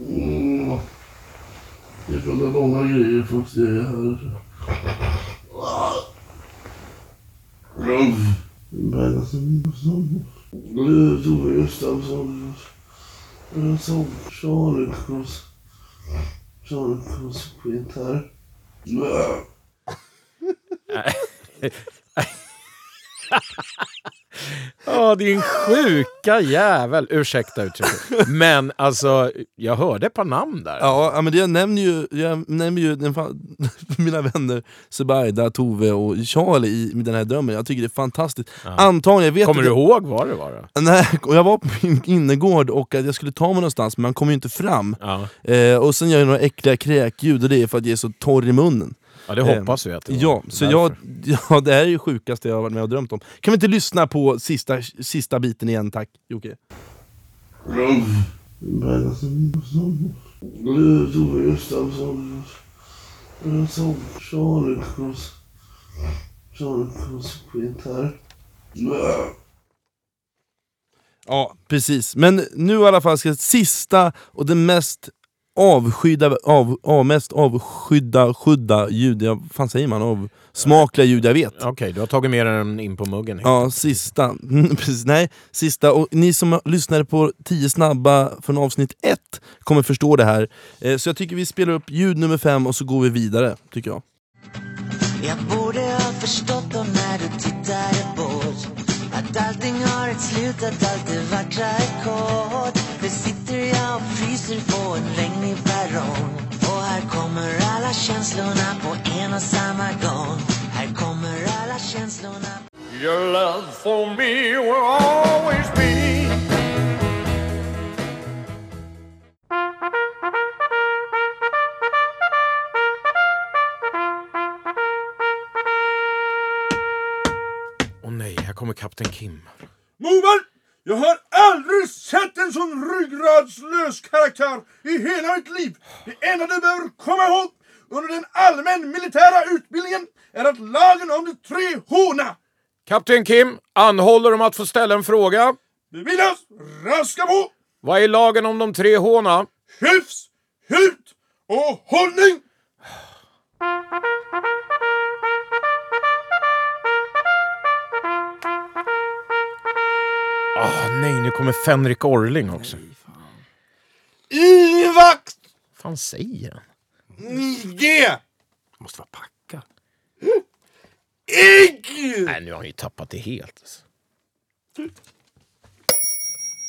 Mm. Det kommer många grejer får se här. Bergnason, Tove Gustafsson, sång Charlie Cross, Charlie Cross på gitarr. Ja, din sjuka jävel! Ursäkta uttrycket. Men alltså, jag hörde ett par namn där. Ja, ja, men jag nämner ju, jag nämner ju den, mina vänner Zubaida, Tove och Charlie i den här drömmen. Jag tycker det är fantastiskt. Antagligen, jag vet Kommer du jag, ihåg vad det var? Då? Nej, och jag var på min innergård och jag skulle ta mig någonstans men man kom ju inte fram. Ja. Eh, och sen gör jag några äckliga kräkljud och det är för att jag är så torr i munnen. Ja, det hoppas vi att det var. Ja, så jag, ja, det här är det sjukaste jag har varit med och drömt om. Kan vi inte lyssna på sista, sista biten igen tack, Jocke? Ja, precis. Men nu i alla fall ska sista och det mest avskydda, av, av, mest avskydda, skydda ljud, jag, fan säger man, av smakliga ljud jag vet. Okej, du har tagit med den in på muggen. Ja, sista. Precis, nej, sista. Och ni som lyssnade på 10 snabba från avsnitt 1 kommer förstå det här. Eh, så jag tycker vi spelar upp ljud nummer 5 och så går vi vidare, tycker jag. Jag borde ha förstått då när du tittade bort Att allting har ett slut, att allt det vackra är kort Och fryser på en regnig perrong Och här kommer alla känslorna på en och samma gång Här kommer alla känslorna Your love for me will always be. Åh nej, här kommer Kapten Kim. Moberg! Jag har aldrig sett en sån ryggradslös karaktär i hela mitt liv. Det enda du behöver komma ihåg under den allmän militära utbildningen är att lagen om de tre Hna Kapten Kim anhåller om att få ställa en fråga. beviljas raska på Vad är lagen om de tre håna? hyfs, hut och hållning. Ah, nej, nu kommer Fenrik Orling också. I vakt! fan säger han? Nige! Måste vara packad. Igg! Nej, nu har han ju tappat det helt. alltså.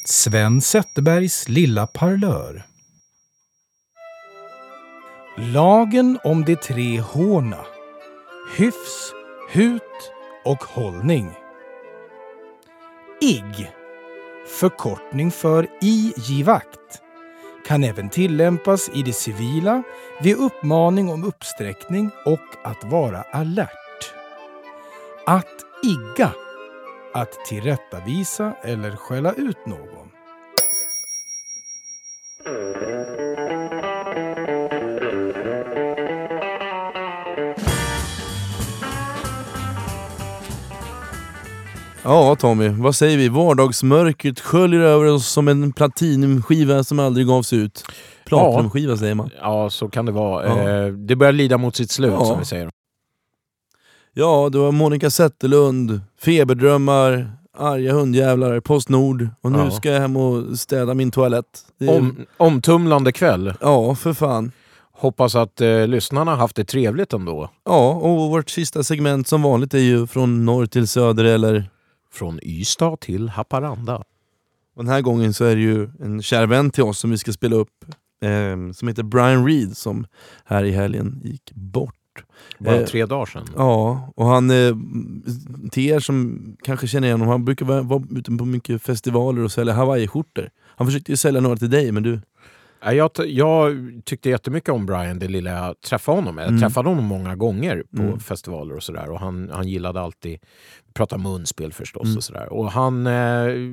Sven Zetterbergs lilla parlör. Lagen om de tre håna. Hyfs, hut och hållning. IG. Förkortning för i-givakt. Kan även tillämpas i det civila vid uppmaning om uppsträckning och att vara alert. Att igga. Att tillrättavisa eller skälla ut någon. Ja Tommy, vad säger vi? Vardagsmörkret sköljer över oss som en platinumskiva som aldrig gavs ut. Platinumskiva säger man. Ja, så kan det vara. Ja. Eh, det börjar lida mot sitt slut, Ja. som vi säger. Ja, det var Monica Zetterlund, Feberdrömmar, Arga hundjävlar, Postnord och nu Ja. ska jag hem och städa min toalett. Är- Om, omtumlande kväll. Ja, för fan. Hoppas att eh, lyssnarna haft det trevligt ändå. Ja, och vårt sista segment som vanligt är ju från norr till söder eller... Från Ystad till Haparanda. Och den här gången så är det ju en kär vän till oss som vi ska spela upp eh, som heter Brian Reed som här i helgen gick bort. Bara Eh, tre dagar sedan. Ja, och han, eh, till er som kanske känner igen honom, han brukar vara, vara ute på mycket festivaler och sälja hawaiiskjortor. Han försökte ju sälja några till dig, men du... Ja, Jag, jag tyckte jättemycket om Brian det lilla jag träffade honom. Jag Mm. träffade honom många gånger på Mm. festivaler och sådär. Och han, han gillade alltid prata munspel förstås. Mm. Och sådär. Och han, eh,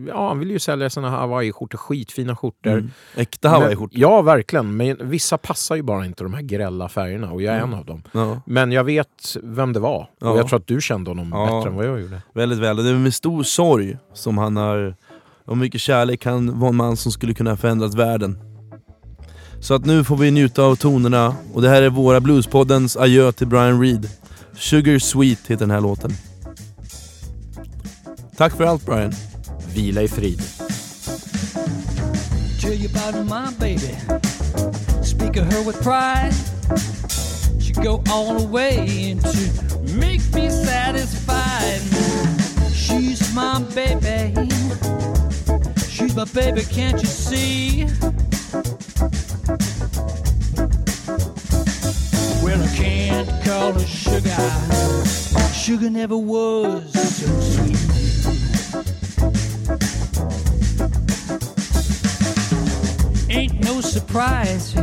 ja, han ville ju sälja sina hawaii-skjortor, skitfina skjortor. Mm. Äkta hawaiiskjortor. Ja, verkligen. Men vissa passar ju bara inte de här grälla färgerna och jag är Mm. en av dem. Ja, Men jag vet vem det var. Ja. Och jag tror att du kände honom Ja. bättre än vad jag gjorde. väldigt väl. Det är med stor sorg som han har... Och mycket kärlek han var en man som skulle kunna ha förändrat världen. Så att nu får vi njuta av tonerna, och det här är våra Bluespoddens adjö till Brian Reed. Sugar Sweet heter den här låten. Tack för allt Brian. Vila i frid. Tell you about my baby. Speak of her with pride. She go all the way and to make me satisfied. She's my baby. She's my baby, can't you see? Well, I can't call her sugar. Sugar never was so sweet. Ain't no surprise.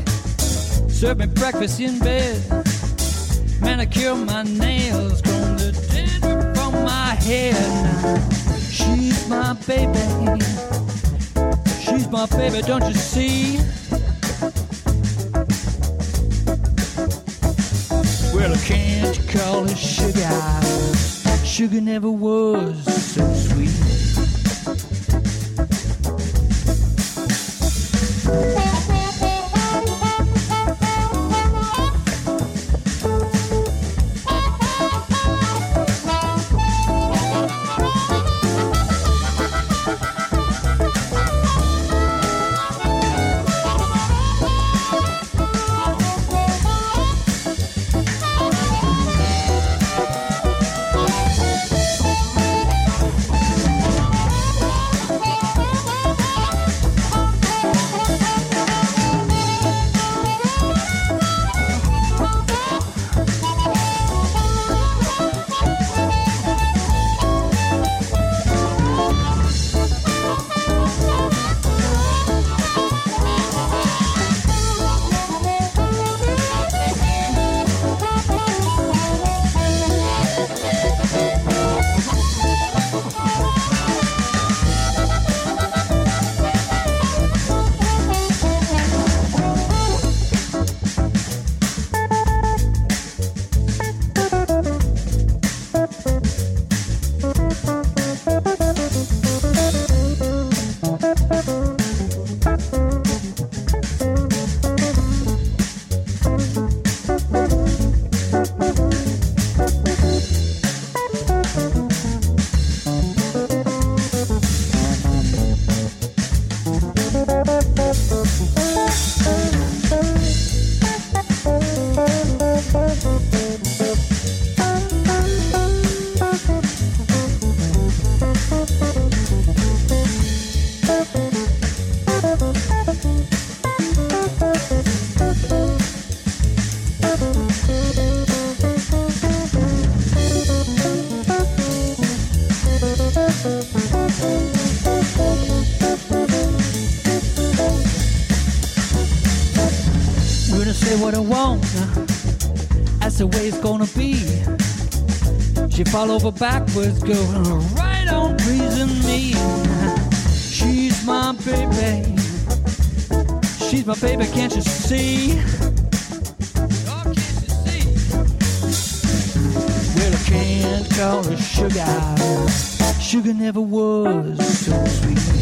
Serve me breakfast in bed. Manicure my nails. Comb the dandruff from my head. She's my baby. She's my baby, don't you see? Well, can't you call her sugar. Sugar never was so sweet. Fall over backwards, go right on pleasing me. She's my baby. She's my baby, can't you see? Oh, can't you see? Well, I can't call her sugar. Sugar never was so sweet.